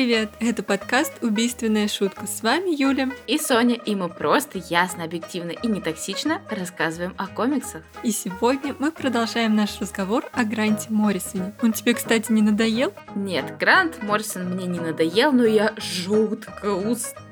привет! Это подкаст «Убийственная шутка». С вами Юля. И Соня, и мы просто ясно, объективно и не токсично рассказываем о комиксах. И сегодня мы продолжаем наш разговор о Гранте Моррисоне. Он тебе, кстати, не надоел? Нет, Грант Моррисон мне не надоел, но я жутко устала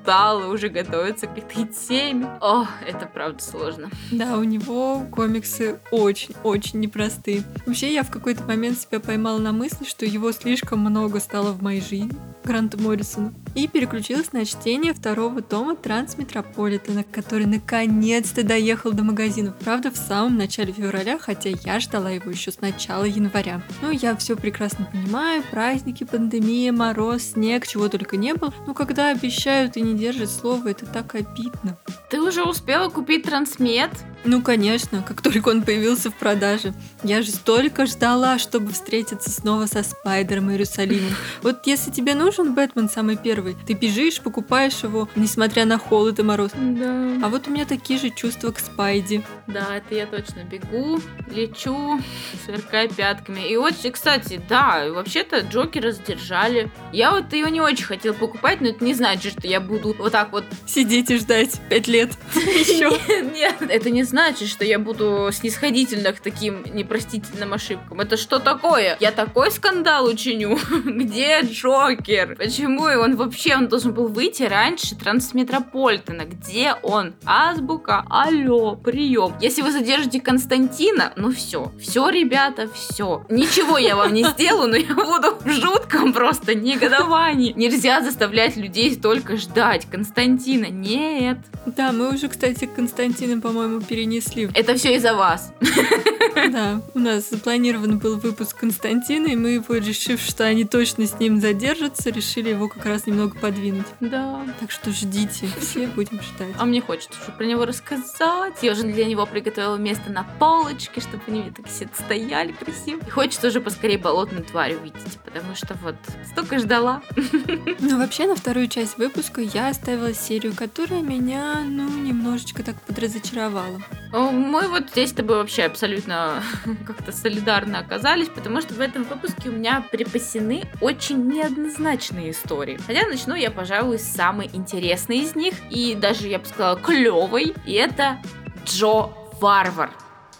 уже готовиться к этой теме. О, это правда сложно. Да, у него комиксы очень-очень непростые. Вообще, я в какой-то момент себя поймала на мысли, что его слишком много стало в моей жизни. Гранта Моррисона. И переключилась на чтение второго тома Трансметрополитена, который наконец-то доехал до магазинов. Правда, в самом начале февраля, хотя я ждала его еще с начала января. Ну, я все прекрасно понимаю, праздники, пандемия, мороз, снег, чего только не было. Но когда обещают и не держат слово, это так обидно. Ты уже успела купить трансмет? Ну, конечно, как только он появился в продаже. Я же столько ждала, чтобы встретиться снова со Спайдером и Иерусалимом. Вот если тебе нужен Бэтмен самый первый, ты бежишь, покупаешь его, несмотря на холод и мороз. Да. А вот у меня такие же чувства к Спайди. Да, это я точно бегу, лечу, сверкая пятками. И вот, кстати, да, вообще-то Джокера задержали. Я вот ее не очень хотела покупать, но это не значит, что я буду вот так вот... Сидеть и ждать пять лет еще. Нет, это не значит, что я буду снисходительно к таким непростительным ошибкам. Это что такое? Я такой скандал учиню. Где Джокер? Почему он вообще, он должен был выйти раньше Трансметрополитена? Где он? Азбука, алло, прием. Если вы задержите Константина, ну все, все, ребята, все. Ничего я вам не сделаю, но я буду в жутком просто негодовании. Нельзя заставлять людей столько ждать. Константина, нет. Да, мы уже, кстати, Константина, по-моему, перед перенесли. Это все из-за вас. Да, у нас запланирован был выпуск Константина, и мы его, решив, что они точно с ним задержатся, решили его как раз немного подвинуть. Да. Так что ждите, все будем ждать. А мне хочется уже про него рассказать. Я уже для него приготовила место на полочке, чтобы они так все стояли красиво. И хочется уже поскорее болотную тварь увидеть, потому что вот столько ждала. Ну, вообще, на вторую часть выпуска я оставила серию, которая меня, ну, немножечко так подразочаровала. Мы вот здесь с тобой вообще абсолютно как-то солидарно оказались, потому что в этом выпуске у меня припасены очень неоднозначные истории. Хотя начну я, пожалуй, с самой интересной из них, и даже, я бы сказала, клевой, и это Джо Варвар.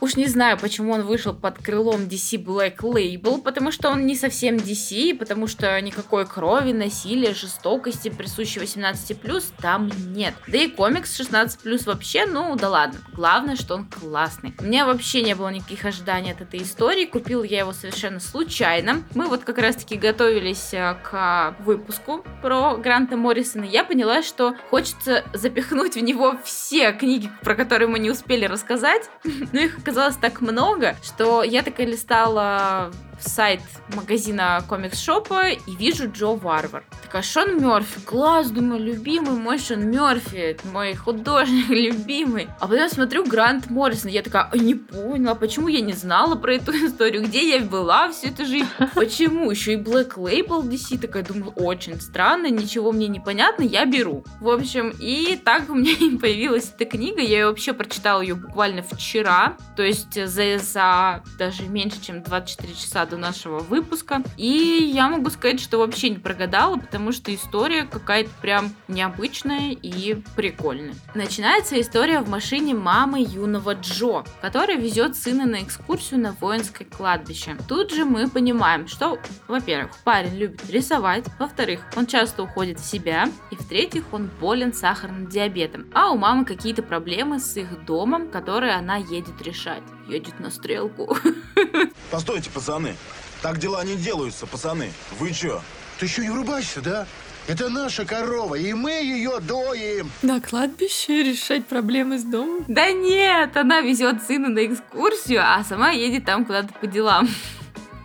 Уж не знаю, почему он вышел под крылом DC Black Label, потому что он не совсем DC, потому что никакой крови, насилия, жестокости, присущей 18+, там нет. Да и комикс 16+, вообще, ну да ладно. Главное, что он классный. У меня вообще не было никаких ожиданий от этой истории, купил я его совершенно случайно. Мы вот как раз-таки готовились э, к выпуску про Гранта Моррисона. Я поняла, что хочется запихнуть в него все книги, про которые мы не успели рассказать. Ну их оказалось так много, что я такая листала сайт магазина комикс-шопа и вижу Джо Варвар. Такая, Шон Мерфи, класс, думаю, любимый мой Шон Мерфи, мой художник любимый. А потом смотрю Грант Моррисон, я такая, не поняла, почему я не знала про эту историю, где я была всю эту жизнь, почему? Еще и Black Label DC, такая, думаю, очень странно, ничего мне не понятно, я беру. В общем, и так у меня и появилась эта книга, я вообще прочитала ее буквально вчера, то есть за, за даже меньше, чем 24 часа до нашего выпуска. И я могу сказать, что вообще не прогадала, потому что история какая-то прям необычная и прикольная. Начинается история в машине мамы юного Джо, которая везет сына на экскурсию на воинское кладбище. Тут же мы понимаем, что, во-первых, парень любит рисовать, во-вторых, он часто уходит в себя, и в-третьих, он болен сахарным диабетом, а у мамы какие-то проблемы с их домом, которые она едет решать. Едет на стрелку. Постойте, пацаны. Так дела не делаются, пацаны. Вы чё? Ты еще и врубайся, да? Это наша корова, и мы ее доим. На кладбище решать проблемы с домом? Да нет, она везет сына на экскурсию, а сама едет там куда-то по делам.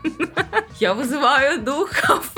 Я вызываю духов.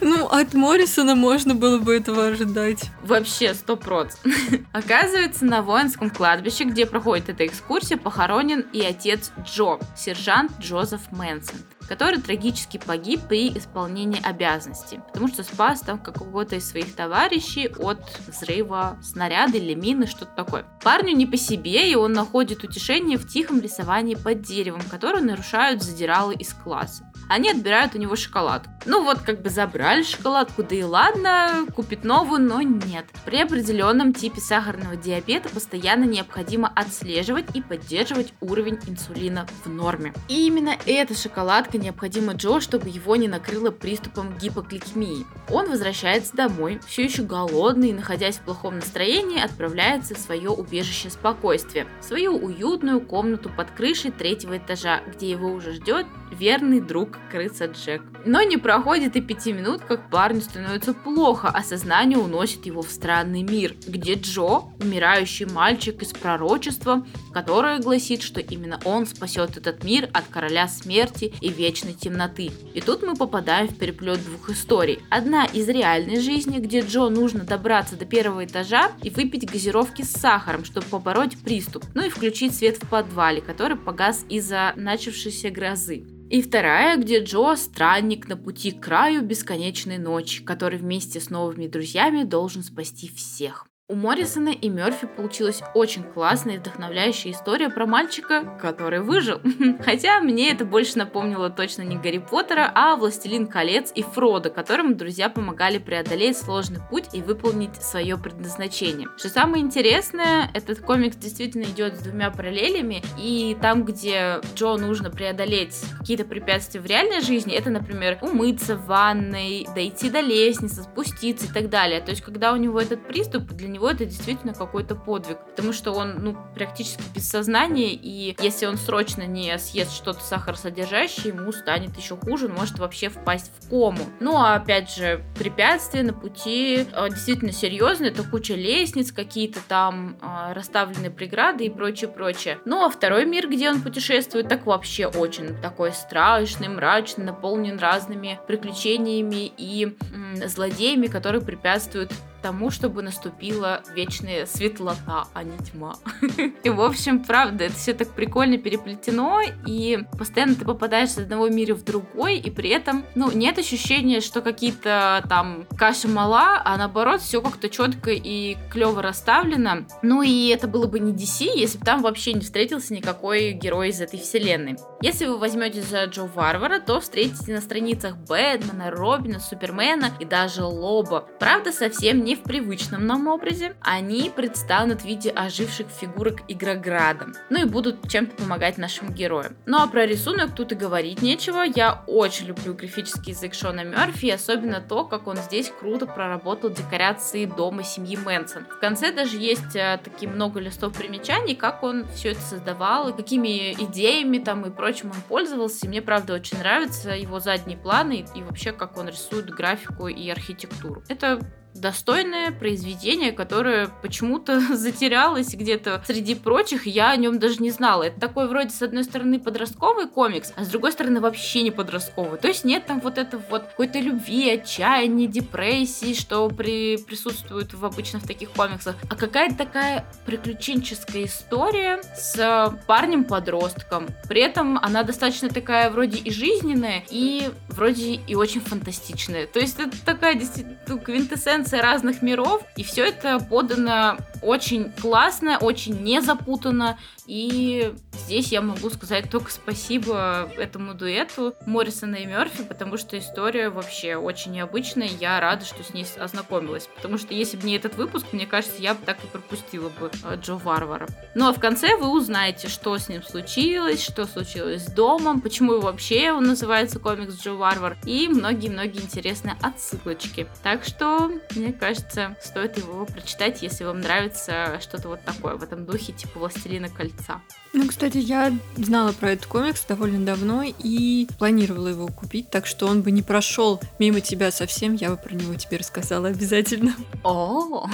Ну, от Моррисона можно было бы этого ожидать. Вообще, сто проц. Оказывается, на воинском кладбище, где проходит эта экскурсия, похоронен и отец Джо, сержант Джозеф Мэнсон который трагически погиб при исполнении обязанностей, потому что спас там какого-то из своих товарищей от взрыва снаряда или мины, что-то такое. Парню не по себе, и он находит утешение в тихом рисовании под деревом, которое нарушают задиралы из класса. Они отбирают у него шоколадку. Ну вот, как бы забрали шоколадку, да и ладно, купить новую, но нет. При определенном типе сахарного диабета постоянно необходимо отслеживать и поддерживать уровень инсулина в норме. И именно эта шоколадка необходима Джо, чтобы его не накрыло приступом гипогликемии. Он возвращается домой, все еще голодный, и, находясь в плохом настроении, отправляется в свое убежище спокойствия, в свою уютную комнату под крышей третьего этажа, где его уже ждет верный друг крыса Джек. Но не проходит и пяти минут, как парню становится плохо, а сознание уносит его в странный мир, где Джо, умирающий мальчик из пророчества, которое гласит, что именно он спасет этот мир от короля смерти и вечной темноты. И тут мы попадаем в переплет двух историй. Одна из реальной жизни, где Джо нужно добраться до первого этажа и выпить газировки с сахаром, чтобы побороть приступ, ну и включить свет в подвале, который погас из-за начавшейся грозы. И вторая, где Джо – странник на пути к краю бесконечной ночи, который вместе с новыми друзьями должен спасти всех. У Моррисона и Мерфи получилась очень классная и вдохновляющая история про мальчика, который выжил. Хотя мне это больше напомнило точно не Гарри Поттера, а Властелин колец и Фродо, которым друзья помогали преодолеть сложный путь и выполнить свое предназначение. Что самое интересное, этот комикс действительно идет с двумя параллелями, и там, где Джо нужно преодолеть какие-то препятствия в реальной жизни, это, например, умыться в ванной, дойти до лестницы, спуститься и так далее. То есть, когда у него этот приступ, для него это действительно какой-то подвиг, потому что он, ну, практически без сознания, и если он срочно не съест что-то сахаросодержащее, ему станет еще хуже, он может вообще впасть в кому. Ну, а опять же, препятствия на пути э, действительно серьезные, это куча лестниц, какие-то там э, расставленные преграды и прочее, прочее. Ну, а второй мир, где он путешествует, так вообще очень такой страшный, мрачный, наполнен разными приключениями и м, злодеями, которые препятствуют тому, чтобы наступила вечная светлота, а не тьма. И, в общем, правда, это все так прикольно переплетено, и постоянно ты попадаешь с одного мира в другой, и при этом, ну, нет ощущения, что какие-то там каша мала, а наоборот, все как-то четко и клево расставлено. Ну, и это было бы не DC, если бы там вообще не встретился никакой герой из этой вселенной. Если вы возьмете за Джо Варвара, то встретите на страницах Бэтмена, Робина, Супермена и даже Лоба. Правда, совсем не в привычном нам образе, они предстанут в виде оживших фигурок Игрограда, ну и будут чем-то помогать нашим героям. Ну а про рисунок тут и говорить нечего, я очень люблю графический язык Шона Мерфи, особенно то, как он здесь круто проработал декорации дома семьи Мэнсон. В конце даже есть а, такие много листов примечаний, как он все это создавал, и какими идеями там и прочим он пользовался, и мне правда очень нравятся его задние планы и вообще как он рисует графику и архитектуру. Это достойное произведение, которое почему-то затерялось где-то среди прочих, я о нем даже не знала. Это такой вроде с одной стороны подростковый комикс, а с другой стороны вообще не подростковый. То есть нет там вот этого вот какой-то любви, отчаяния, депрессии, что при, присутствует в обычно в таких комиксах, а какая-то такая приключенческая история с парнем-подростком. При этом она достаточно такая вроде и жизненная, и вроде и очень фантастичная. То есть это такая действительно квинтэссенция конференция разных миров, и все это подано очень классно, очень не запутанно, и здесь я могу сказать только спасибо этому дуэту Моррисона и Мерфи, потому что история вообще очень необычная, я рада, что с ней ознакомилась, потому что если бы не этот выпуск, мне кажется, я бы так и пропустила бы э, Джо Варвара. Ну а в конце вы узнаете, что с ним случилось, что случилось с домом, почему вообще он называется комикс Джо Варвар, и многие-многие интересные отсылочки. Так что мне кажется, стоит его прочитать, если вам нравится что-то вот такое в этом духе, типа «Властелина кольца». صح. Ну, кстати, я знала про этот комикс довольно давно и планировала его купить, так что он бы не прошел мимо тебя совсем, я бы про него тебе рассказала обязательно. О,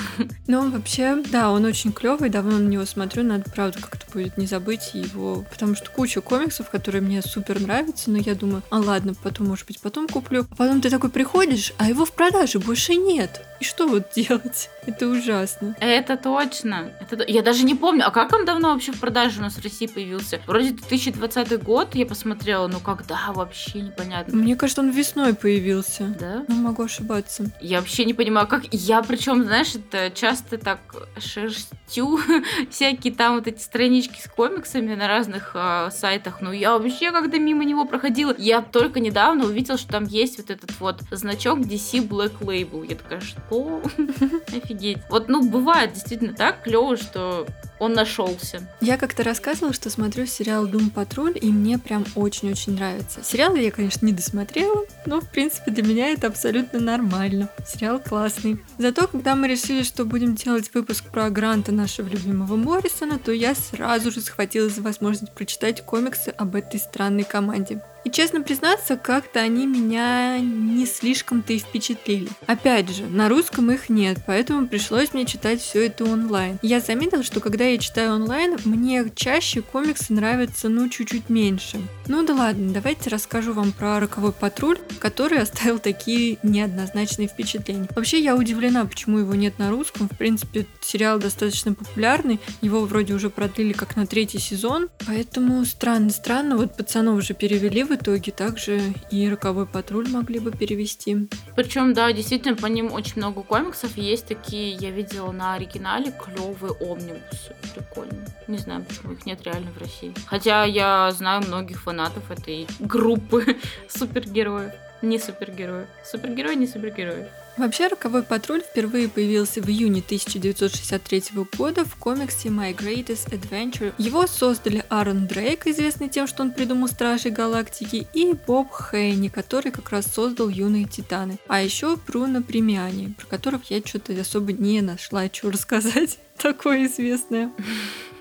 Но вообще, да, он очень клевый, давно на него смотрю, надо, правда, как-то будет не забыть его, потому что куча комиксов, которые мне супер нравятся, но я думаю, а ладно, потом, может быть, потом куплю. А потом ты такой приходишь, а его в продаже больше нет. И что вот делать? Это ужасно. Это точно. Это... то- Я даже не помню, а как он давно вообще в продаже у нас в России появился? Вроде 2020 год я посмотрела, ну когда вообще непонятно. Мне кажется, он весной появился. Да? Ну, могу ошибаться. Я вообще не понимаю, как... Я причем, знаешь, это часто так шерстю всякие там вот эти странички с комиксами на разных а, сайтах. Ну, я вообще когда мимо него проходила, я только недавно увидела, что там есть вот этот вот значок DC Black Label. Я такая, что? Офигеть. Вот, ну, бывает действительно так клево, что он нашелся. Я как-то рассказывала, что смотрю сериал «Дум Патруль», и мне прям очень-очень нравится. Сериал я, конечно, не досмотрела, но, в принципе, для меня это абсолютно нормально. Сериал классный. Зато, когда мы решили, что будем делать выпуск про Гранта нашего любимого Моррисона, то я сразу же схватилась за возможность прочитать комиксы об этой странной команде. И честно признаться, как-то они меня не слишком-то и впечатлили. Опять же, на русском их нет, поэтому пришлось мне читать все это онлайн. Я заметила, что когда я читаю онлайн, мне чаще комиксы нравятся, ну, чуть-чуть меньше. Ну да ладно, давайте расскажу вам про «Роковой патруль», который оставил такие неоднозначные впечатления. Вообще, я удивлена, почему его нет на русском. В принципе, сериал достаточно популярный, его вроде уже продлили как на третий сезон, поэтому странно-странно, вот пацанов уже перевели в итоге, также и «Роковой патруль» могли бы перевести. Причем, да, действительно, по ним очень много комиксов. Есть такие, я видела на оригинале, клевые омнибусы. Прикольно. Не знаю, почему их нет реально в России. Хотя я знаю многих фанатов этой группы супергероев. Не супергероев. Супергерои, не супергерои. Вообще, «Роковой патруль» впервые появился в июне 1963 года в комиксе My Greatest Adventure. Его создали Аарон Дрейк, известный тем, что он придумал Стражей Галактики, и Боб Хейни, который как раз создал Юные Титаны. А еще Бруно Премиани, про которых я что-то особо не нашла, что рассказать. Такое известное.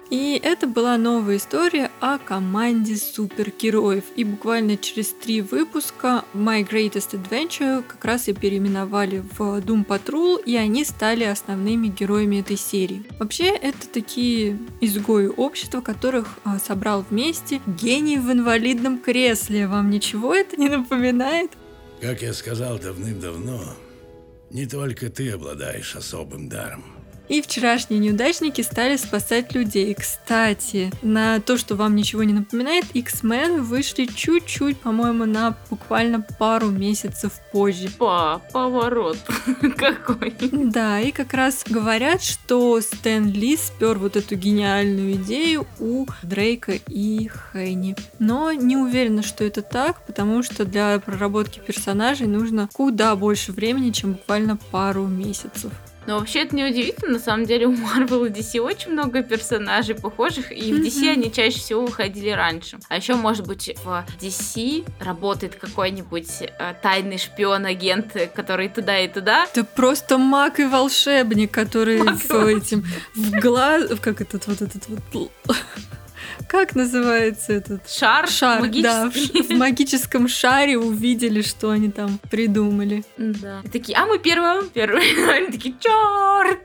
И это была новая история о команде супергероев. И буквально через три выпуска My Greatest Adventure как раз и переименовали в Doom Patrol, и они стали основными героями этой серии. Вообще, это такие изгои общества, которых а, собрал вместе гений в инвалидном кресле. Вам ничего это не напоминает? Как я сказал давным-давно, не только ты обладаешь особым даром. И вчерашние неудачники стали спасать людей. Кстати, на то, что вам ничего не напоминает, X-Men вышли чуть-чуть, по-моему, на буквально пару месяцев позже. Па, поворот какой. Да, и как раз говорят, что Стэн Ли спер вот эту гениальную идею у Дрейка и Хейни. Но не уверена, что это так, потому что для проработки персонажей нужно куда больше времени, чем буквально пару месяцев. Но вообще это не удивительно, на самом деле у Marvel и DC очень много персонажей похожих, и в DC Мгм. они чаще всего выходили раньше. А еще, может быть, в DC работает какой-нибудь э, тайный шпион, агент, э, который туда и туда. Это просто маг и волшебник, который Маг с этим в глаз... Как этот вот этот вот... Как называется этот? Шар, Шар, да, в, в магическом шаре увидели, что они там придумали. Да. И такие, а мы первые, первые. Они такие, черт!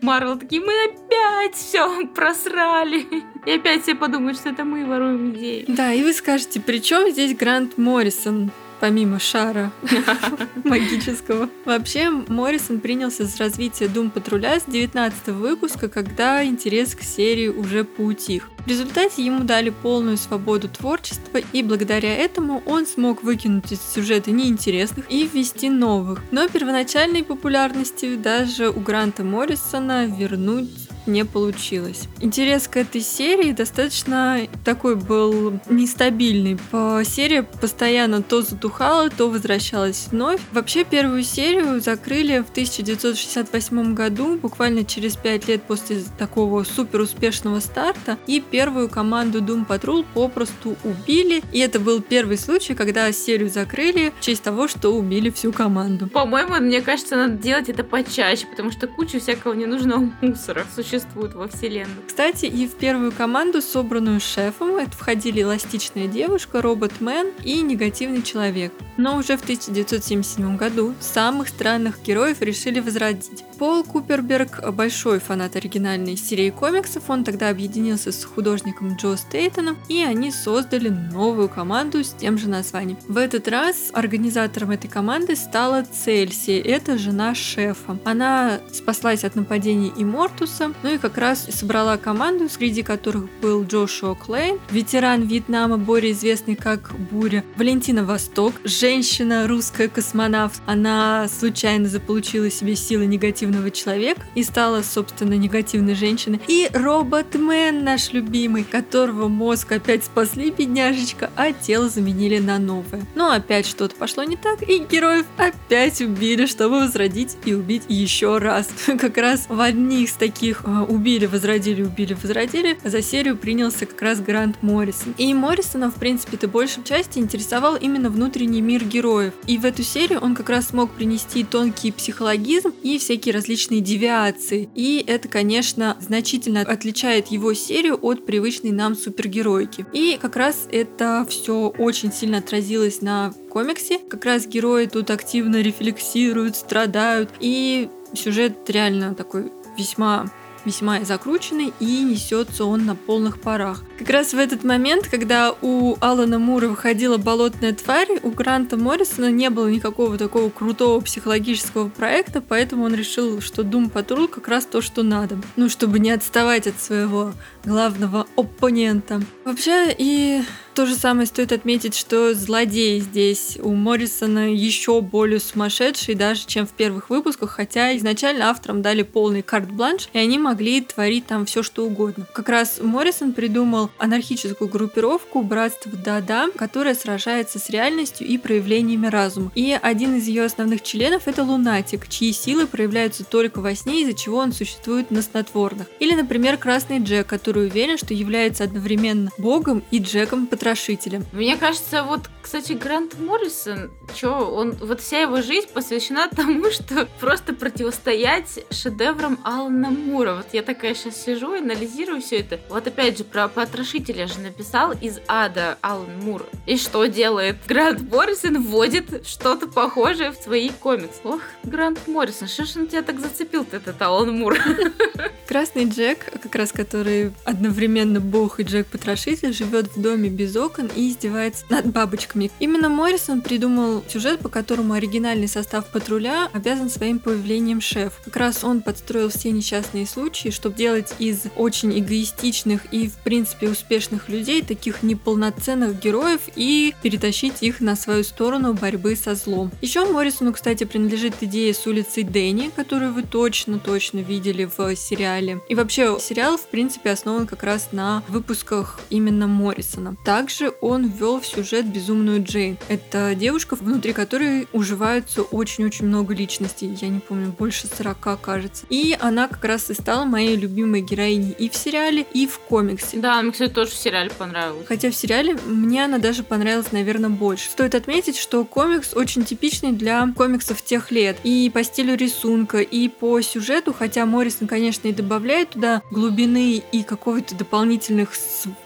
Марвел такие, мы опять все просрали. И опять все подумают, что это мы воруем идеи. Да, и вы скажете, при чем здесь Грант Моррисон? Помимо шара магического. Вообще, Моррисон принялся за развитие Дум Патруля с 19 выпуска, когда интерес к серии уже поутих. В результате ему дали полную свободу творчества, и благодаря этому он смог выкинуть из сюжета неинтересных и ввести новых. Но первоначальной популярности даже у Гранта Моррисона вернуть не получилось. Интерес к этой серии достаточно такой был нестабильный. По серия постоянно то затухала, то возвращалась вновь. Вообще первую серию закрыли в 1968 году, буквально через 5 лет после такого супер успешного старта. И первую команду Doom Patrol попросту убили. И это был первый случай, когда серию закрыли в честь того, что убили всю команду. По-моему, мне кажется, надо делать это почаще, потому что куча всякого ненужного мусора существует во вселенной. Кстати, и в первую команду, собранную шефом, это входили эластичная девушка, робот-мен и негативный человек. Но уже в 1977 году самых странных героев решили возродить. Пол Куперберг большой фанат оригинальной серии комиксов, он тогда объединился с художником Джо Стейтоном, и они создали новую команду с тем же названием. В этот раз организатором этой команды стала Цельси, это жена шефа. Она спаслась от нападений Иммортуса, ну и как раз собрала команду, среди которых был Джошуа Клейн, ветеран Вьетнама, более известный как Буря, Валентина Восток, женщина, русская космонавт. Она случайно заполучила себе силы негативного человека и стала, собственно, негативной женщиной. И Роботмен наш любимый, которого мозг опять спасли, бедняжечка, а тело заменили на новое. Но опять что-то пошло не так, и героев опять убили, чтобы возродить и убить еще раз. Как раз в одних из таких убили, возродили, убили, возродили, за серию принялся как раз Грант Моррисон. И Моррисона, в принципе-то, большей части интересовал именно внутренний мир героев. И в эту серию он как раз смог принести тонкий психологизм и всякие различные девиации. И это, конечно, значительно отличает его серию от привычной нам супергероики. И как раз это все очень сильно отразилось на комиксе. Как раз герои тут активно рефлексируют, страдают. И сюжет реально такой весьма весьма закрученный и несется он на полных парах. Как раз в этот момент, когда у Алана Мура выходила «Болотная тварь», у Гранта Моррисона не было никакого такого крутого психологического проекта, поэтому он решил, что Doom Patrol как раз то, что надо. Ну, чтобы не отставать от своего главного оппонента. Вообще, и то же самое стоит отметить, что злодей здесь у Моррисона еще более сумасшедший даже, чем в первых выпусках, хотя изначально авторам дали полный карт-бланш, и они могли творить там все, что угодно. Как раз Моррисон придумал анархическую группировку Братство Дада, которая сражается с реальностью и проявлениями разума. И один из ее основных членов это Лунатик, чьи силы проявляются только во сне, из-за чего он существует на снотворных. Или, например, Красный Джек, который уверен, что является одновременно богом и Джеком-потрошителем потрошителем. Мне кажется, вот, кстати, Грант Моррисон, чё, он, вот вся его жизнь посвящена тому, что просто противостоять шедеврам Алана Мура. Вот я такая сейчас сижу анализирую все это. Вот опять же, про потрошителя же написал из ада Алан Мур. И что делает? Грант Моррисон вводит что-то похожее в свои комиксы. Ох, Грант Моррисон, что ж он тебя так зацепил-то, этот Алан Мур? Красный Джек, как раз который одновременно бог и Джек-потрошитель, живет в доме без окон и издевается над бабочками. Именно Моррисон придумал сюжет, по которому оригинальный состав патруля обязан своим появлением шеф. Как раз он подстроил все несчастные случаи, чтобы делать из очень эгоистичных и, в принципе, успешных людей таких неполноценных героев и перетащить их на свою сторону борьбы со злом. Еще Моррисону, кстати, принадлежит идея с улицы Дэнни, которую вы точно-точно видели в сериале. И вообще, сериал, в принципе, основан как раз на выпусках именно Моррисона. Также он ввел в сюжет безумную Джейн. Это девушка, внутри которой уживаются очень-очень много личностей. Я не помню, больше 40, кажется. И она как раз и стала моей любимой героиней и в сериале, и в комиксе. Да, мне, кстати, тоже в сериале понравилось. Хотя в сериале мне она даже понравилась, наверное, больше. Стоит отметить, что комикс очень типичный для комиксов тех лет. И по стилю рисунка, и по сюжету, хотя Моррисон, конечно, и добавляет туда глубины и какого-то дополнительных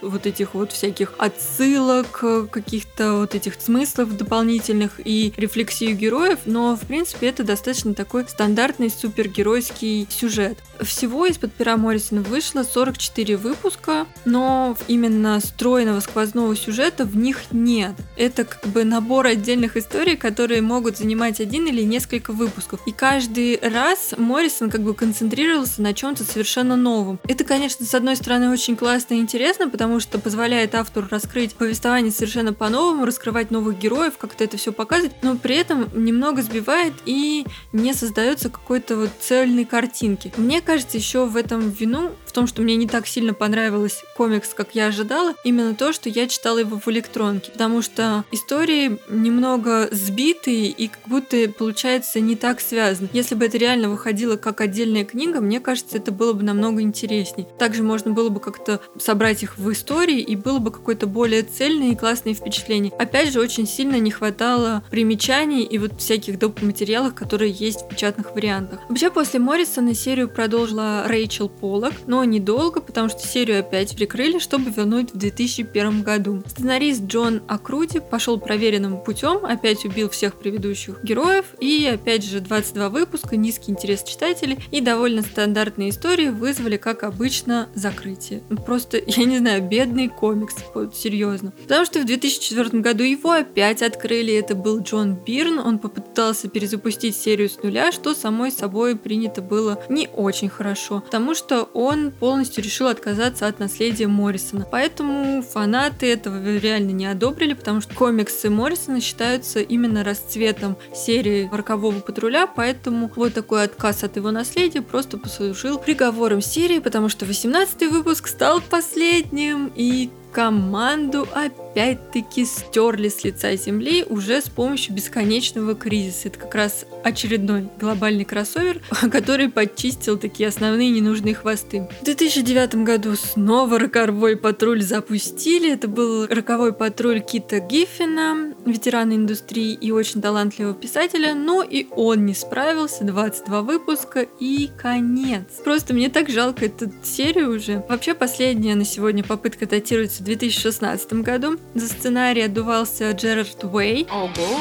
вот этих вот всяких отсылок э, каких-то вот этих смыслов дополнительных и рефлексию героев, но в принципе это достаточно такой стандартный супергеройский сюжет. Всего из-под пера Моррисона вышло 44 выпуска, но именно стройного сквозного сюжета в них нет. Это как бы набор отдельных историй, которые могут занимать один или несколько выпусков. И каждый раз Моррисон как бы концентрировался на чем-то совершенно новом. Это, конечно, с одной стороны очень классно и интересно, потому что позволяет автору раскрыть повествование совершенно по-новому, раскрывать новых героев, как-то это все показывать, но при этом немного сбивает и не создается какой-то вот цельной картинки. Мне кажется, кажется, еще в этом вину, в том, что мне не так сильно понравилось комикс, как я ожидала, именно то, что я читала его в электронке. Потому что истории немного сбитые и как будто получается не так связаны. Если бы это реально выходило как отдельная книга, мне кажется, это было бы намного интереснее. Также можно было бы как-то собрать их в истории, и было бы какое-то более цельные и классные впечатления. Опять же, очень сильно не хватало примечаний и вот всяких доп. материалов, которые есть в печатных вариантах. Вообще, после Моррисона серию продолжила Рэйчел Поллок, но недолго, потому что серию опять прикрыли, чтобы вернуть в 2001 году. Сценарист Джон Акруди пошел проверенным путем, опять убил всех предыдущих героев, и опять же 22 выпуска, низкий интерес читателей и довольно стандартные истории вызвали, как обычно, закрытие. Ну, просто, я не знаю, бедный комикс, вот, серьезно. Потому что в 2004 году его опять открыли, это был Джон Бирн, он попытался перезапустить серию с нуля, что самой собой принято было не очень хорошо, потому что он полностью решил отказаться от наследия Моррисона. Поэтому фанаты этого реально не одобрили, потому что комиксы Моррисона считаются именно расцветом серии «Рокового патруля», поэтому вот такой отказ от его наследия просто послужил приговором серии, потому что 18 выпуск стал последним, и команду опять-таки стерли с лица земли уже с помощью бесконечного кризиса. Это как раз очередной глобальный кроссовер, который подчистил такие основные ненужные хвосты. В 2009 году снова роковой патруль запустили. Это был роковой патруль Кита Гиффина, ветерана индустрии и очень талантливого писателя, но и он не справился. 22 выпуска и конец. Просто мне так жалко эту серию уже. Вообще последняя на сегодня попытка датируется в 2016 году. За сценарий отдувался Джерард Уэй. Ого!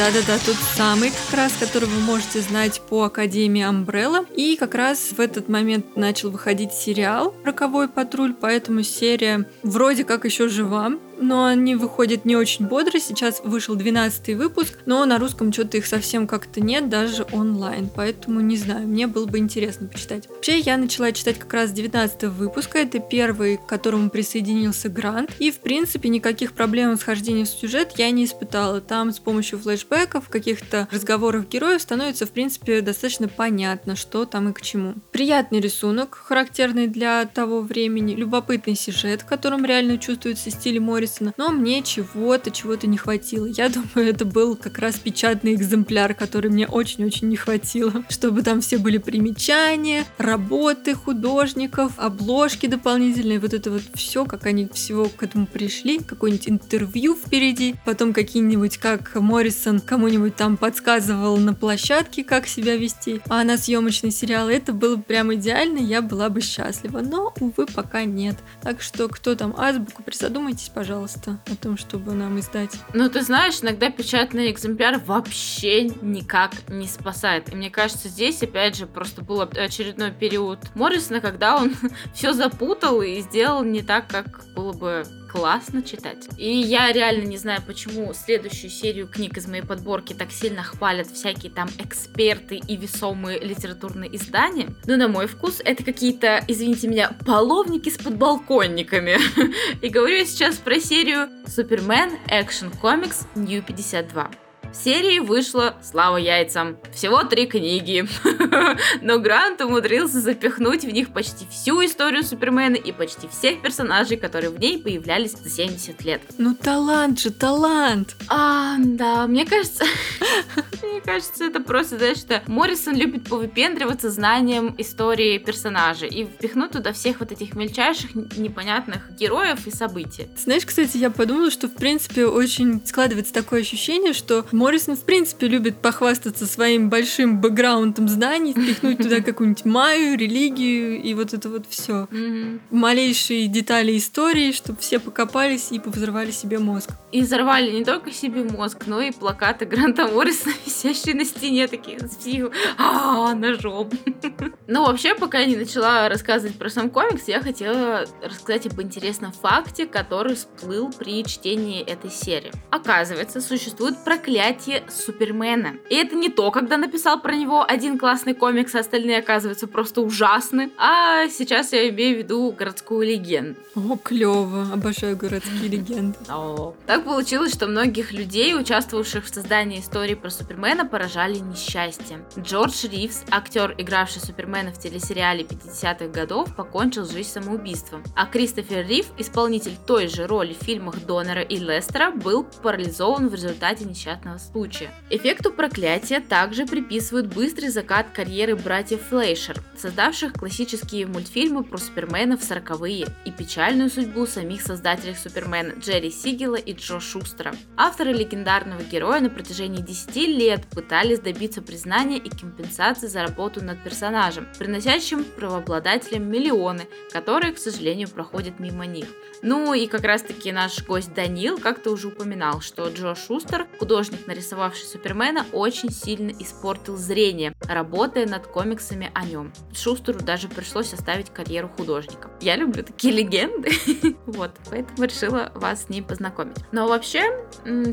Да-да-да, тот самый, как раз, который вы можете знать по Академии Амбрелла. И как раз в этот момент начал выходить сериал «Роковой патруль», поэтому серия вроде как еще жива но они выходят не очень бодро. Сейчас вышел 12 выпуск, но на русском что-то их совсем как-то нет, даже онлайн. Поэтому не знаю, мне было бы интересно почитать. Вообще, я начала читать как раз 19 выпуска. Это первый, к которому присоединился Грант. И, в принципе, никаких проблем с хождением в сюжет я не испытала. Там с помощью флешбеков, каких-то разговоров героев становится, в принципе, достаточно понятно, что там и к чему. Приятный рисунок, характерный для того времени, любопытный сюжет, в котором реально чувствуется стиль Моррис Моррисона, но мне чего-то, чего-то не хватило. Я думаю, это был как раз печатный экземпляр, который мне очень-очень не хватило, чтобы там все были примечания, работы художников, обложки дополнительные, вот это вот все, как они всего к этому пришли, какое-нибудь интервью впереди, потом какие-нибудь, как Моррисон кому-нибудь там подсказывал на площадке, как себя вести, а на съемочный сериал. Это было прям идеально, я была бы счастлива, но, увы, пока нет. Так что, кто там азбуку, присодумайтесь, пожалуйста пожалуйста, о том, чтобы нам издать. Ну, ты знаешь, иногда печатный экземпляр вообще никак не спасает. И мне кажется, здесь, опять же, просто был очередной период Моррисона, когда он все запутал и сделал не так, как было бы классно читать. И я реально не знаю, почему следующую серию книг из моей подборки так сильно хвалят всякие там эксперты и весомые литературные издания. Но на мой вкус это какие-то, извините меня, половники с подбалконниками. И говорю я сейчас про серию Супермен Action Comics New 52. В серии вышло «Слава яйцам». Всего три книги. Но Грант умудрился запихнуть в них почти всю историю Супермена и почти всех персонажей, которые в ней появлялись за 70 лет. Ну талант же, талант! А, да, мне кажется... мне кажется, это просто, знаешь, что Моррисон любит повыпендриваться знанием истории персонажей и впихнуть туда всех вот этих мельчайших непонятных героев и событий. Знаешь, кстати, я подумала, что в принципе очень складывается такое ощущение, что Моррисон, в принципе, любит похвастаться своим большим бэкграундом знаний, впихнуть туда какую-нибудь маю, религию и вот это вот все. Малейшие детали истории, чтобы все покопались и повзрывали себе мозг. И взорвали не только себе мозг, но и плакаты Гранта Моррисона, висящие на стене, такие с а ножом. Ну, вообще, пока я не начала рассказывать про сам комикс, я хотела рассказать об интересном факте, который всплыл при чтении этой серии. Оказывается, существует проклятие проклятие Супермена. И это не то, когда написал про него один классный комикс, а остальные оказываются просто ужасны. А сейчас я имею в виду городскую легенду. О, клево. Обожаю городские легенды. О. Так получилось, что многих людей, участвовавших в создании истории про Супермена, поражали несчастье. Джордж Ривз, актер, игравший Супермена в телесериале 50-х годов, покончил жизнь самоубийством. А Кристофер Рив, исполнитель той же роли в фильмах Донора и Лестера, был парализован в результате несчастного случая. Эффекту проклятия также приписывают быстрый закат карьеры братьев Флейшер, создавших классические мультфильмы про Супермена в 40-е и печальную судьбу самих создателей Супермена Джерри Сигела и Джо Шустера. Авторы легендарного героя на протяжении 10 лет пытались добиться признания и компенсации за работу над персонажем, приносящим правообладателям миллионы, которые, к сожалению, проходят мимо них. Ну и как раз таки наш гость Данил как-то уже упоминал, что Джо Шустер, художник, нарисовавший Супермена, очень сильно испортил зрение, работая над комиксами о нем. Шустеру даже пришлось оставить карьеру художника. Я люблю такие легенды, вот, поэтому решила вас с ним познакомить. Но вообще,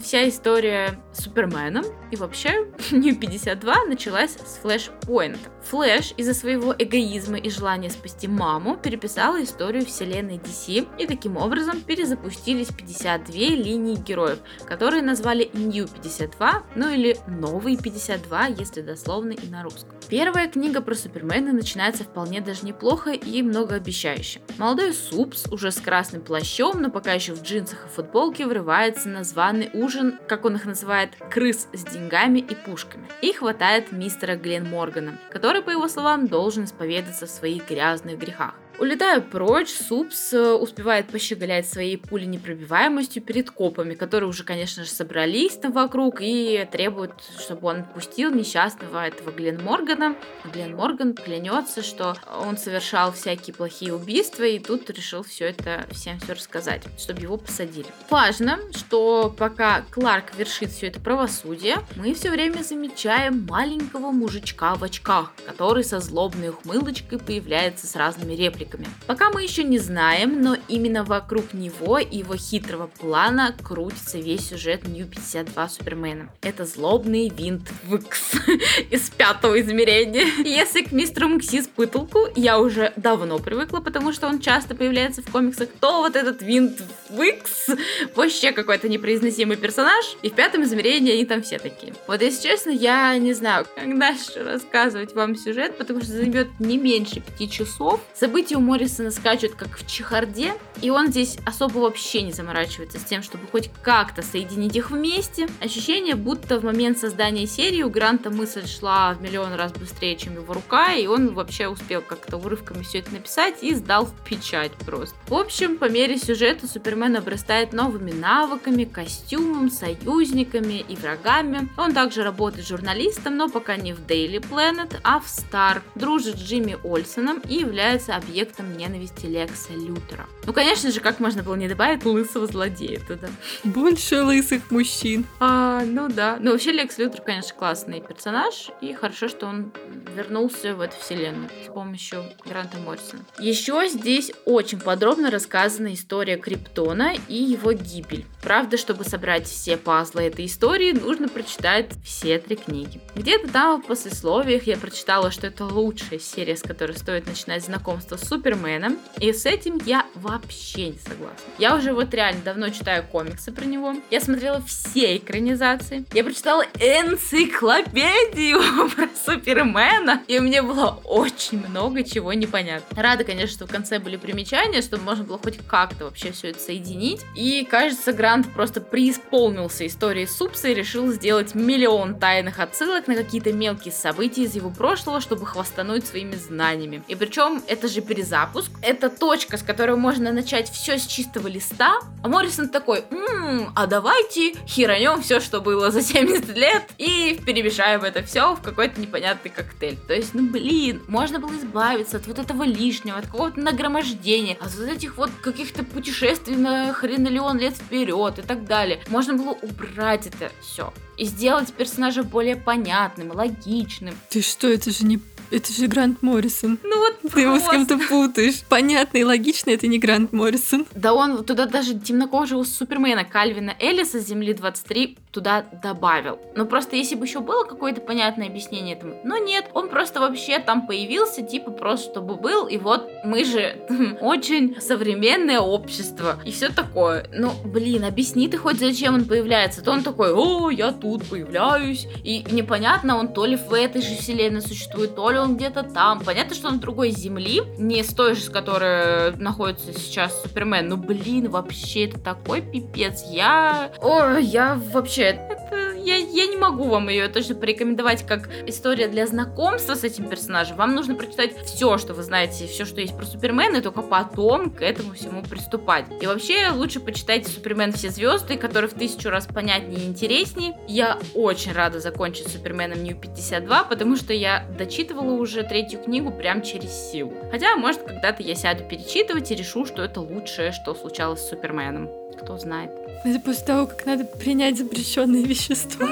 вся история с Суперменом и вообще New 52 началась с Flashpoint. Флэш из-за своего эгоизма и желания спасти маму переписала историю вселенной DC и таким образом перезапустились 52 линии героев, которые назвали New 52, ну или Новый 52, если дословно и на русском. Первая книга про Супермена начинается вполне даже неплохо и многообещающе. Молодой Супс, уже с красным плащом, но пока еще в джинсах и футболке, врывается на званый ужин, как он их называет, крыс с деньгами и пушками. И хватает мистера Глен Моргана, который, по его словам, должен исповедаться в своих грязных грехах. Улетая прочь, Супс э, успевает пощеголять своей пулей непробиваемостью перед копами, которые уже, конечно же, собрались там вокруг и требуют, чтобы он отпустил несчастного этого Глен Моргана. Глен Морган клянется, что он совершал всякие плохие убийства, и тут решил все это всем все рассказать, чтобы его посадили. Важно, что пока Кларк вершит все это правосудие, мы все время замечаем маленького мужичка в очках, который со злобной ухмылочкой появляется с разными репликами союзниками. Пока мы еще не знаем, но именно вокруг него и его хитрого плана крутится весь сюжет Нью 52 Супермена. Это злобный винт Викс из пятого измерения. Если к мистеру Мкси пыталку я уже давно привыкла, потому что он часто появляется в комиксах, то вот этот винт Викс вообще какой-то непроизносимый персонаж. И в пятом измерении они там все такие. Вот если честно, я не знаю, как дальше рассказывать вам сюжет, потому что займет не меньше пяти часов. События у Моррисона скачут как в чехарде, и он здесь особо вообще не заморачивается с тем, чтобы хоть как-то соединить их вместе. Ощущение, будто в момент создания серии у Гранта мысль шла в миллион раз быстрее, чем его рука, и он вообще успел как-то урывками все это написать и сдал в печать просто. В общем, по мере сюжета Супермен обрастает новыми навыками, костюмом, союзниками и врагами. Он также работает журналистом, но пока не в Daily Planet, а в Star. Дружит с Джимми Ольсоном и является объектом объектом ненависти Лекса Лютера. Ну, конечно же, как можно было не добавить лысого злодея туда? Больше лысых мужчин. А, ну да. Ну, вообще Лекс Лютер, конечно, классный персонаж, и хорошо, что он вернулся в эту вселенную с помощью Гранта Моррисона. Еще здесь очень подробно рассказана история Криптона и его гибель. Правда, чтобы собрать все пазлы этой истории, нужно прочитать все три книги. Где-то там в послесловиях я прочитала, что это лучшая серия, с которой стоит начинать знакомство с Суперменом, и с этим я вообще не согласна. Я уже вот реально давно читаю комиксы про него, я смотрела все экранизации, я прочитала энциклопедию про Супермена, и у меня было очень много чего непонятно. Рада, конечно, что в конце были примечания, чтобы можно было хоть как-то вообще все это соединить, и кажется, Грант просто преисполнился историей Супса и решил сделать миллион тайных отсылок на какие-то мелкие события из его прошлого, чтобы хвастануть своими знаниями. И причем это же перезапуск запуск. Это точка, с которой можно начать все с чистого листа. А Моррисон такой, м-м, а давайте херанем все, что было за 70 лет, и перемешаем это все в какой-то непонятный коктейль. То есть, ну блин, можно было избавиться от вот этого лишнего, от какого-то нагромождения, от вот этих вот каких-то путешествий на хренолеон лет вперед и так далее. Можно было убрать это все и сделать персонажа более понятным, логичным. Ты что, это же не это же Грант Моррисон. Ну вот Ты его с кем-то путаешь. Понятно и логично, это не Грант Моррисон. Да он туда даже темнокожего Супермена Кальвина Эллиса с Земли 23 туда добавил. Но просто если бы еще было какое-то понятное объяснение этому. Но нет, он просто вообще там появился, типа просто чтобы был. И вот мы же очень современное общество. И все такое. Ну, блин, объясни ты хоть зачем он появляется. То он такой, о, я тут появляюсь. И непонятно, он то ли в этой же вселенной существует, то ли ли он где-то там. Понятно, что он другой земли, не с той же, с которой находится сейчас Супермен. Ну, блин, вообще это такой пипец. Я... О, я вообще... Это я, я не могу вам ее точно порекомендовать как история для знакомства с этим персонажем. Вам нужно прочитать все, что вы знаете, все, что есть про Супермена, и только потом к этому всему приступать. И вообще лучше почитайте Супермен все звезды, который в тысячу раз понятнее и интереснее. Я очень рада закончить Суперменом Нью 52, потому что я дочитывала уже третью книгу прям через силу. Хотя, может, когда-то я сяду перечитывать и решу, что это лучшее, что случалось с Суперменом. Кто знает. Это после того, как надо принять запрещенные вещества,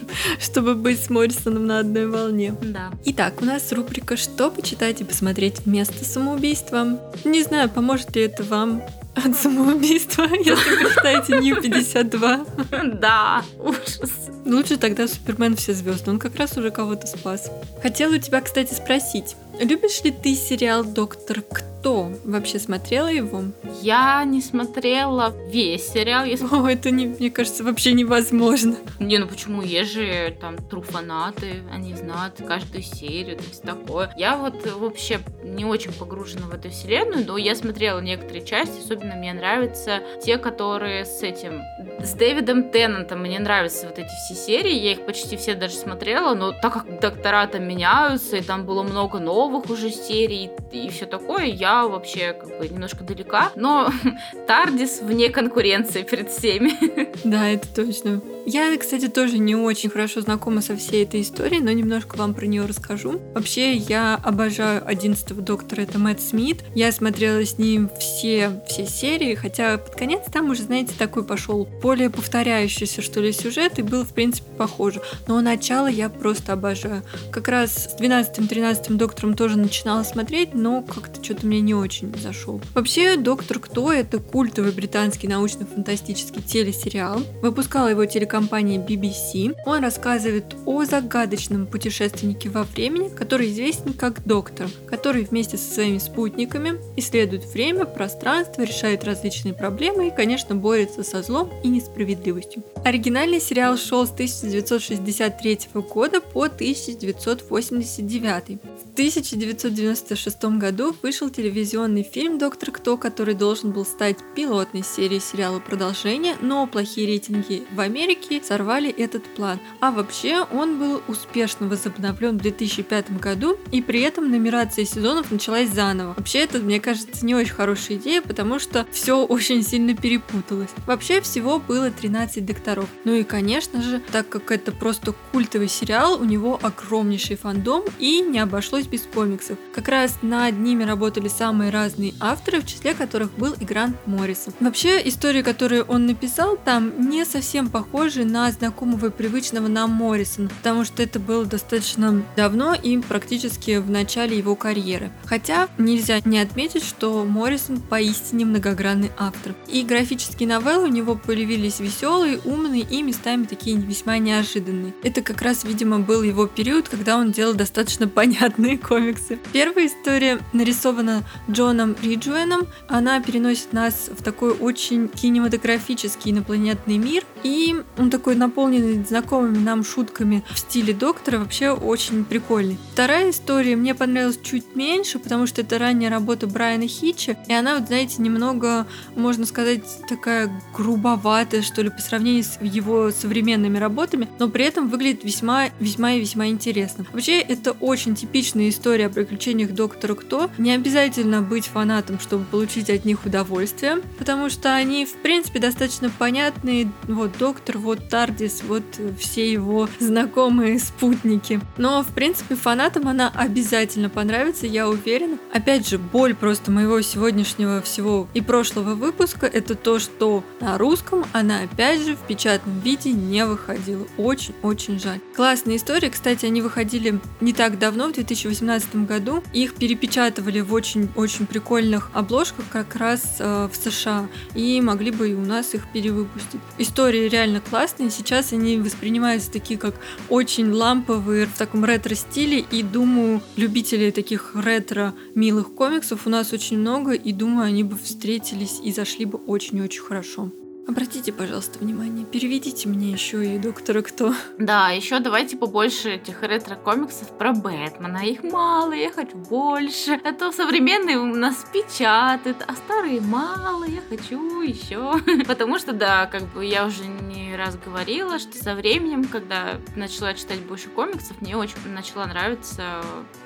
чтобы быть с Моррисоном на одной волне. Да. Итак, у нас рубрика «Что почитать и посмотреть вместо самоубийства?». Не знаю, поможет ли это вам от самоубийства, если прочитаете Нью-52. Да, ужас. Лучше тогда Супермен все звезды, он как раз уже кого-то спас. Хотела у тебя, кстати, спросить, любишь ли ты сериал «Доктор Кто»? Вообще смотрела его? Я не смотрела весь сериал. Если... О, это, не, мне кажется, вообще невозможно. Не, ну почему? Есть же там тру-фанаты, они знают каждую серию, то есть такое. Я вот вообще не очень погружена в эту вселенную, но я смотрела некоторые части, особенно мне нравятся те, которые с этим, с Дэвидом Теннантом. Мне нравятся вот эти все серии, я их почти все даже смотрела, но так как доктора там меняются, и там было много новых уже серий и все такое, я вообще как бы немножко далека, но Тардис вне конкуренции перед всеми. Да, это точно. Я, кстати, тоже не очень хорошо знакома со всей этой историей, но немножко вам про нее расскажу. Вообще, я обожаю 11 доктора, это Мэтт Смит. Я смотрела с ним все, все серии, хотя под конец там уже, знаете, такой пошел более повторяющийся, что ли, сюжет, и был, в принципе, похоже. Но начало я просто обожаю. Как раз с 12-13 доктором тоже начинала смотреть, но как-то что-то мне не очень зашел. Вообще, Доктор Кто это культовый британский научно-фантастический телесериал. Выпускала его телекомпания BBC. Он рассказывает о загадочном путешественнике во времени, который известен как Доктор, который вместе со своими спутниками исследует время, пространство, решает различные проблемы и, конечно, борется со злом и несправедливостью. Оригинальный сериал шел с 1963 года по 1989. В 1996 году вышел телевизионный фильм «Доктор Кто», который должен был стать пилотной серией сериала продолжения, но плохие рейтинги в Америке сорвали этот план. А вообще он был успешно возобновлен в 2005 году, и при этом нумерация сезонов началась заново. Вообще это, мне кажется, не очень хорошая идея, потому что все очень сильно перепуталось. Вообще всего было 13 докторов. Ну и, конечно же, так как это просто культовый сериал, у него огромнейший фандом и не обошлось без комиксов. Как раз над ними работали самые разные авторы, в числе которых был и Грант Моррисон. Вообще, истории, которые он написал там, не совсем похожи на знакомого и привычного нам Моррисона, потому что это было достаточно давно и практически в начале его карьеры. Хотя нельзя не отметить, что Моррисон поистине многогранный автор. И графические новеллы у него появились веселые, умные и местами такие весьма неожиданные. Это как раз, видимо, был его период, когда он делал достаточно понятные комиксы. Первая история нарисована Джоном Риджуэном. Она переносит нас в такой очень кинематографический инопланетный мир. И он такой наполненный знакомыми нам шутками в стиле доктора, вообще очень прикольный. Вторая история мне понравилась чуть меньше, потому что это ранняя работа Брайана Хитча, и она, вот знаете, немного, можно сказать, такая грубоватая, что ли, по сравнению с его современными работами, но при этом выглядит весьма, весьма и весьма интересно. Вообще, это очень типичная история о приключениях доктора Кто. Не обязательно быть фанатом, чтобы получить от них удовольствие, потому что они, в принципе, достаточно понятные. Вот доктор, вот Тардис, вот все его знакомые спутники. Но, в принципе, фанатам она обязательно понравится, я уверена. Опять же, боль просто моего сегодняшнего всего и прошлого выпуска это то, что на русском она опять же в печатном виде не выходила. Очень-очень жаль. Классная история. Кстати, они выходили не так давно, в 2018 году. Их перепечатывали в очень-очень прикольных обложках как раз э, в США. И могли бы и у нас их перевыпустить. Истории реально классные. Сейчас они воспринимаются такие, как очень ламповые, в таком ретро-стиле. И думаю, любителей таких ретро-милых комиксов у нас очень много. И думаю, они бы встретились и зашли бы очень-очень хорошо. Обратите, пожалуйста, внимание, переведите мне еще и доктора Кто. Да, еще давайте побольше этих ретро-комиксов про Бэтмена. Их мало, я хочу больше. А то современные у нас печатают, а старые мало, я хочу еще. Потому что, да, как бы я уже не раз говорила, что со временем, когда начала читать больше комиксов, мне очень начала нравиться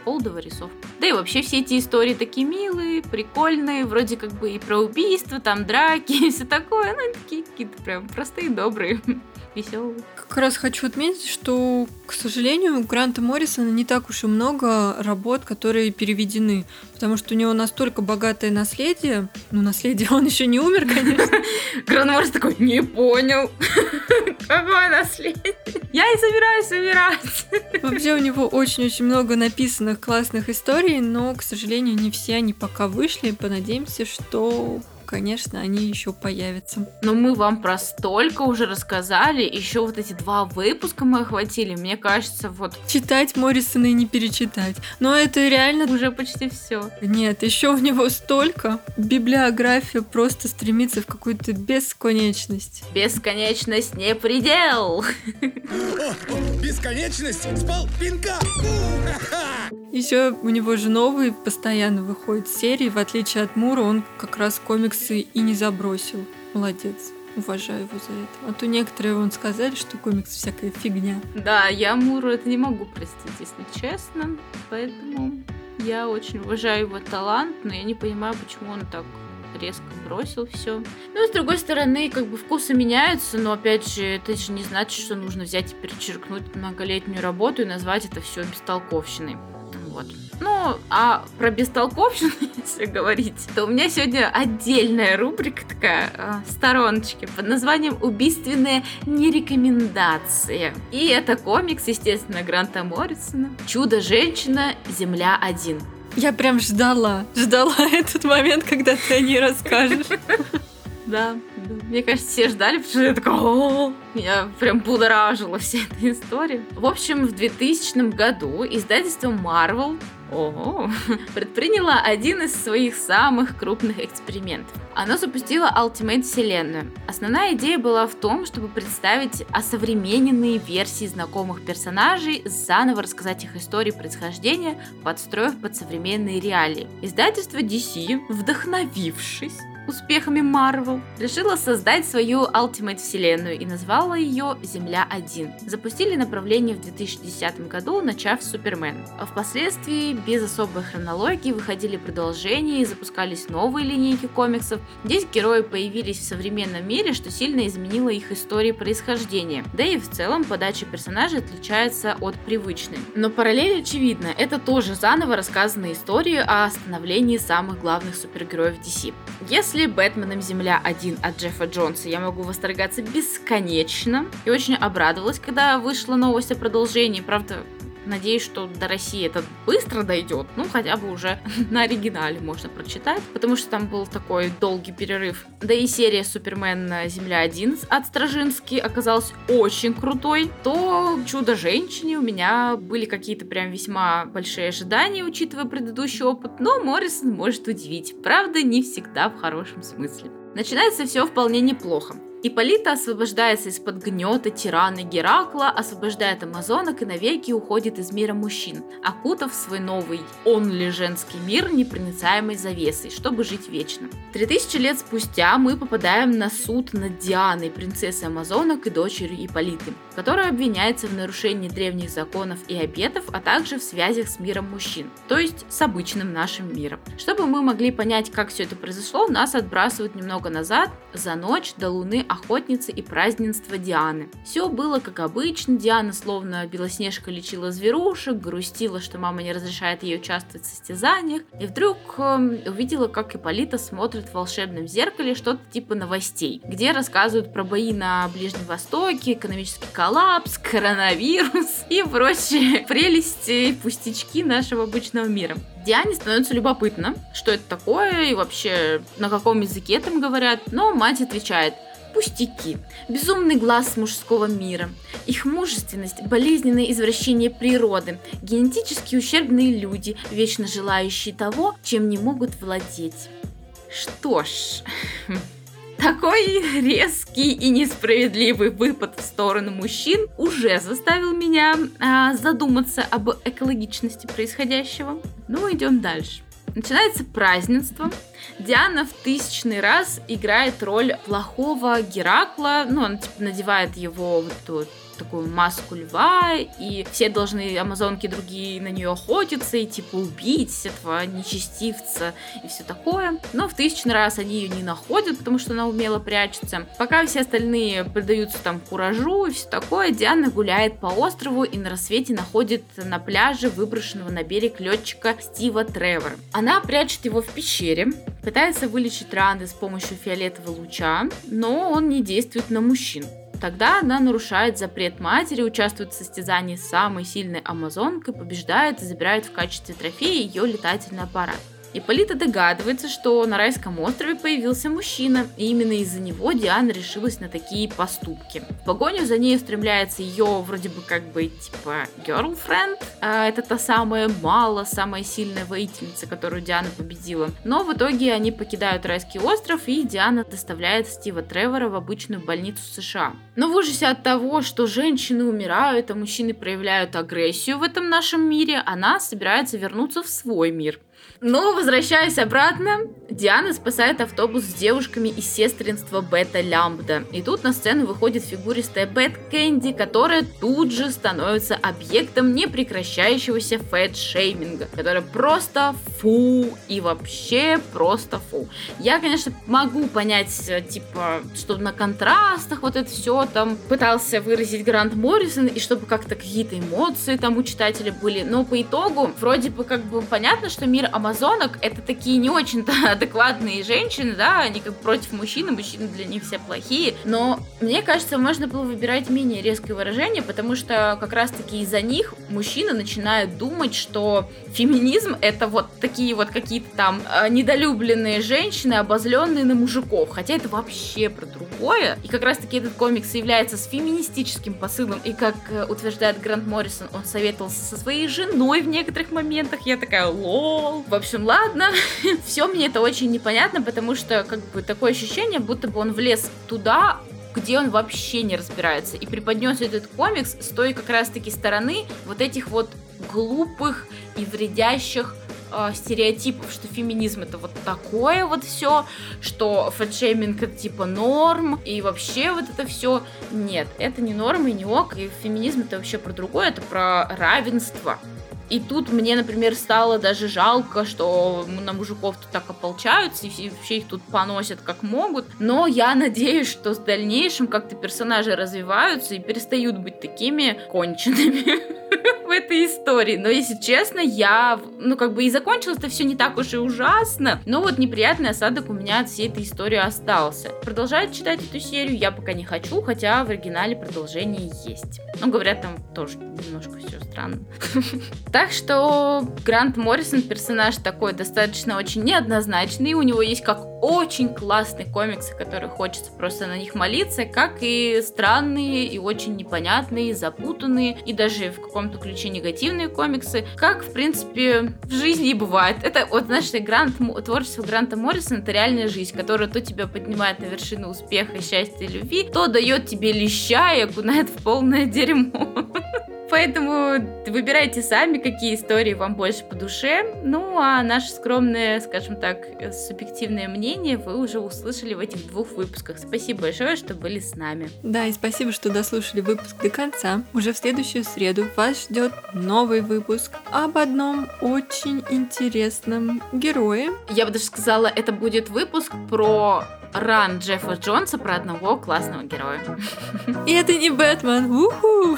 Олдова рисовка. Да и вообще все эти истории такие милые, прикольные, вроде как бы и про убийства, там драки и все такое. Ну, такие какие-то прям простые, добрые, веселые. Как раз хочу отметить, что, к сожалению, у Гранта Моррисона не так уж и много работ, которые переведены, потому что у него настолько богатое наследие. Ну, наследие, он еще не умер, конечно. Грант Моррис такой, не понял, какое наследие. Я и собираюсь умирать. Вообще у него очень-очень много написанных классных историй, но, к сожалению, не все они пока вышли. Понадеемся, что конечно, они еще появятся. Но мы вам про столько уже рассказали, еще вот эти два выпуска мы охватили, мне кажется, вот... Читать Моррисона и не перечитать. Но это реально... Уже почти все. Нет, еще у него столько. Библиография просто стремится в какую-то бесконечность. Бесконечность не предел. Бесконечность спал пинка! Еще у него же новые постоянно выходят серии, в отличие от Мура, он как раз комиксы и не забросил. Молодец. Уважаю его за это. А то некоторые вон сказали, что комикс всякая фигня. Да, я Муру это не могу простить, если честно. Поэтому я очень уважаю его талант, но я не понимаю, почему он так резко бросил все. Ну, с другой стороны, как бы вкусы меняются, но опять же, это же не значит, что нужно взять и перечеркнуть многолетнюю работу и назвать это все бестолковщиной. Вот. Ну, а про бестолковщину, если говорить, то у меня сегодня отдельная рубрика такая э, стороночки под названием «Убийственные нерекомендации». И это комикс, естественно, Гранта Моррисона «Чудо-женщина. Земля 1». Я прям ждала, ждала этот момент, когда ты о ней расскажешь. Да, да. Мне кажется, все ждали, потому что я такая, О! меня прям будоражила вся эта история. В общем, в 2000 году издательство Marvel Ого. предприняло один из своих самых крупных экспериментов. Оно запустило Ultimate Вселенную. Основная идея была в том, чтобы представить осовремененные версии знакомых персонажей, заново рассказать их истории происхождения, подстроив под современные реалии. Издательство DC, вдохновившись успехами Marvel, решила создать свою Ultimate вселенную и назвала ее Земля-1. Запустили направление в 2010 году, начав с Супермен. А впоследствии, без особой хронологии, выходили продолжения и запускались новые линейки комиксов. Здесь герои появились в современном мире, что сильно изменило их истории происхождения. Да и в целом подача персонажей отличается от привычной. Но параллель очевидна, это тоже заново рассказанные истории о становлении самых главных супергероев DC. Если После Бэтменом Земля 1 от Джеффа Джонса я могу восторгаться бесконечно. И очень обрадовалась, когда вышла новость о продолжении. Правда, Надеюсь, что до России это быстро дойдет. Ну, хотя бы уже на оригинале можно прочитать. Потому что там был такой долгий перерыв. Да и серия Супермен Земля 1 от Стражински оказалась очень крутой. То Чудо-женщине у меня были какие-то прям весьма большие ожидания, учитывая предыдущий опыт. Но Моррисон может удивить. Правда, не всегда в хорошем смысле. Начинается все вполне неплохо. Ипполита освобождается из-под гнета тирана Геракла, освобождает амазонок и навеки уходит из мира мужчин, окутав свой новый, он женский мир непроницаемой завесой, чтобы жить вечно. Три тысячи лет спустя мы попадаем на суд над Дианой, принцессой амазонок и дочерью Ипполиты, которая обвиняется в нарушении древних законов и обетов, а также в связях с миром мужчин, то есть с обычным нашим миром. Чтобы мы могли понять, как все это произошло, нас отбрасывают немного назад, за ночь до луны охотницы и празднества Дианы. Все было как обычно, Диана словно Белоснежка лечила зверушек, грустила, что мама не разрешает ей участвовать в состязаниях, и вдруг э, увидела, как Иполита смотрит в волшебном зеркале что-то типа новостей, где рассказывают про бои на Ближнем Востоке, экономический коллапс, коронавирус и прочие прелести и пустячки нашего обычного мира. Диане становится любопытно, что это такое и вообще на каком языке там говорят, но мать отвечает, пустяки, безумный глаз мужского мира, их мужественность, болезненное извращение природы, генетически ущербные люди, вечно желающие того, чем не могут владеть. Что ж, Такой резкий и несправедливый выпад в сторону мужчин уже заставил меня а, задуматься об экологичности происходящего. Ну, идем дальше. Начинается празднество. Диана в тысячный раз играет роль плохого Геракла. Ну, она типа надевает его вот эту такую маску льва, и все должны, амазонки другие, на нее охотиться и типа убить этого нечестивца и все такое. Но в тысячный раз они ее не находят, потому что она умело прячется. Пока все остальные предаются там куражу и все такое, Диана гуляет по острову и на рассвете находит на пляже выброшенного на берег летчика Стива Тревора. Она прячет его в пещере, пытается вылечить раны с помощью фиолетового луча, но он не действует на мужчин. Тогда она нарушает запрет матери, участвует в состязании с самой сильной амазонкой, побеждает и забирает в качестве трофея ее летательный аппарат. Ипполита догадывается, что на райском острове появился мужчина, и именно из-за него Диана решилась на такие поступки. В погоню за ней устремляется ее вроде бы как бы типа girlfriend, а это та самая мало, самая сильная воительница, которую Диана победила. Но в итоге они покидают райский остров, и Диана доставляет Стива Тревора в обычную больницу США. Но в ужасе от того, что женщины умирают, а мужчины проявляют агрессию в этом нашем мире, она собирается вернуться в свой мир. Но, возвращаясь обратно, Диана спасает автобус с девушками из сестринства Бета Лямбда. И тут на сцену выходит фигуристая Бет Кэнди, которая тут же становится объектом непрекращающегося фэт-шейминга, которая просто фу и вообще просто фу. Я, конечно, могу понять, э, типа, что на контрастах вот это все там пытался выразить Грант Моррисон, и чтобы как-то какие-то эмоции там у читателя были, но по итогу вроде бы как бы понятно, что мир амазонок это такие не очень-то адекватные женщины, да, они как против мужчин, мужчины для них все плохие, но мне кажется, можно было выбирать менее резкое выражение, потому что как раз-таки из-за них мужчины начинают думать, что феминизм это вот такие вот какие-то там э, недолюбленные женщины, обозленные на мужиков, хотя это вообще про другое, и как раз-таки этот комикс является с феминистическим посылом, и как э, утверждает Грант Моррисон, он советовался со своей женой в некоторых моментах, я такая, лол, в общем, ладно. Все мне это очень непонятно, потому что как бы такое ощущение, будто бы он влез туда, где он вообще не разбирается. И преподнес этот комикс с той как раз-таки стороны вот этих вот глупых и вредящих э, стереотипов, что феминизм это вот такое вот все, что фэтшейминг это типа норм, и вообще вот это все. Нет, это не норм и не ок, и феминизм это вообще про другое, это про равенство. И тут мне, например, стало даже жалко, что на мужиков тут так ополчаются, и вообще их тут поносят как могут. Но я надеюсь, что с дальнейшим как-то персонажи развиваются и перестают быть такими конченными в этой истории. Но, если честно, я, ну, как бы и закончилось это все не так уж и ужасно, но вот неприятный осадок у меня от всей этой истории остался. Продолжать читать эту серию я пока не хочу, хотя в оригинале продолжение есть. Ну, говорят, там тоже немножко все странно. Так что Грант Моррисон персонаж такой достаточно очень неоднозначный. У него есть как очень классные комиксы, которые хочется просто на них молиться, как и странные и очень непонятные, запутанные и даже в каком-то ключе негативные комиксы, как в принципе в жизни и бывает. Это вот, знаешь, Грант, творчество Гранта Моррисона это реальная жизнь, которая то тебя поднимает на вершину успеха, счастья любви, то дает тебе леща и окунает в полное дерьмо. Поэтому выбирайте сами, какие истории вам больше по душе. Ну, а наше скромное, скажем так, субъективное мнение вы уже услышали в этих двух выпусках. Спасибо большое, что были с нами. Да, и спасибо, что дослушали выпуск до конца. Уже в следующую среду вас ждет новый выпуск об одном очень интересном герое. Я бы даже сказала, это будет выпуск про ран Джеффа Джонса про одного классного героя. И это не Бэтмен. Уху!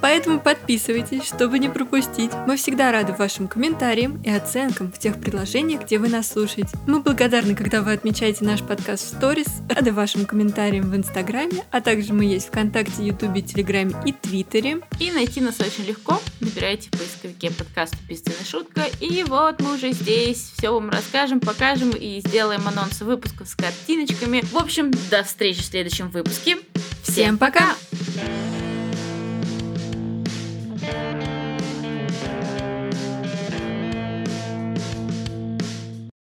Поэтому подписывайтесь, чтобы не пропустить. Мы всегда рады вашим комментариям и оценкам в тех приложениях, где вы нас слушаете. Мы благодарны, когда вы отмечаете наш подкаст в сторис, рады вашим комментариям в Инстаграме, а также мы есть ВКонтакте, Ютубе, Телеграме и Твиттере. И найти нас очень легко. Набирайте в поисковике подкаст «Убийственная шутка». И вот мы уже здесь. Все вам расскажем, покажем и сделаем анонсы выпусков с картинами картиночками. В общем, до встречи в следующем выпуске. Всем пока! пока!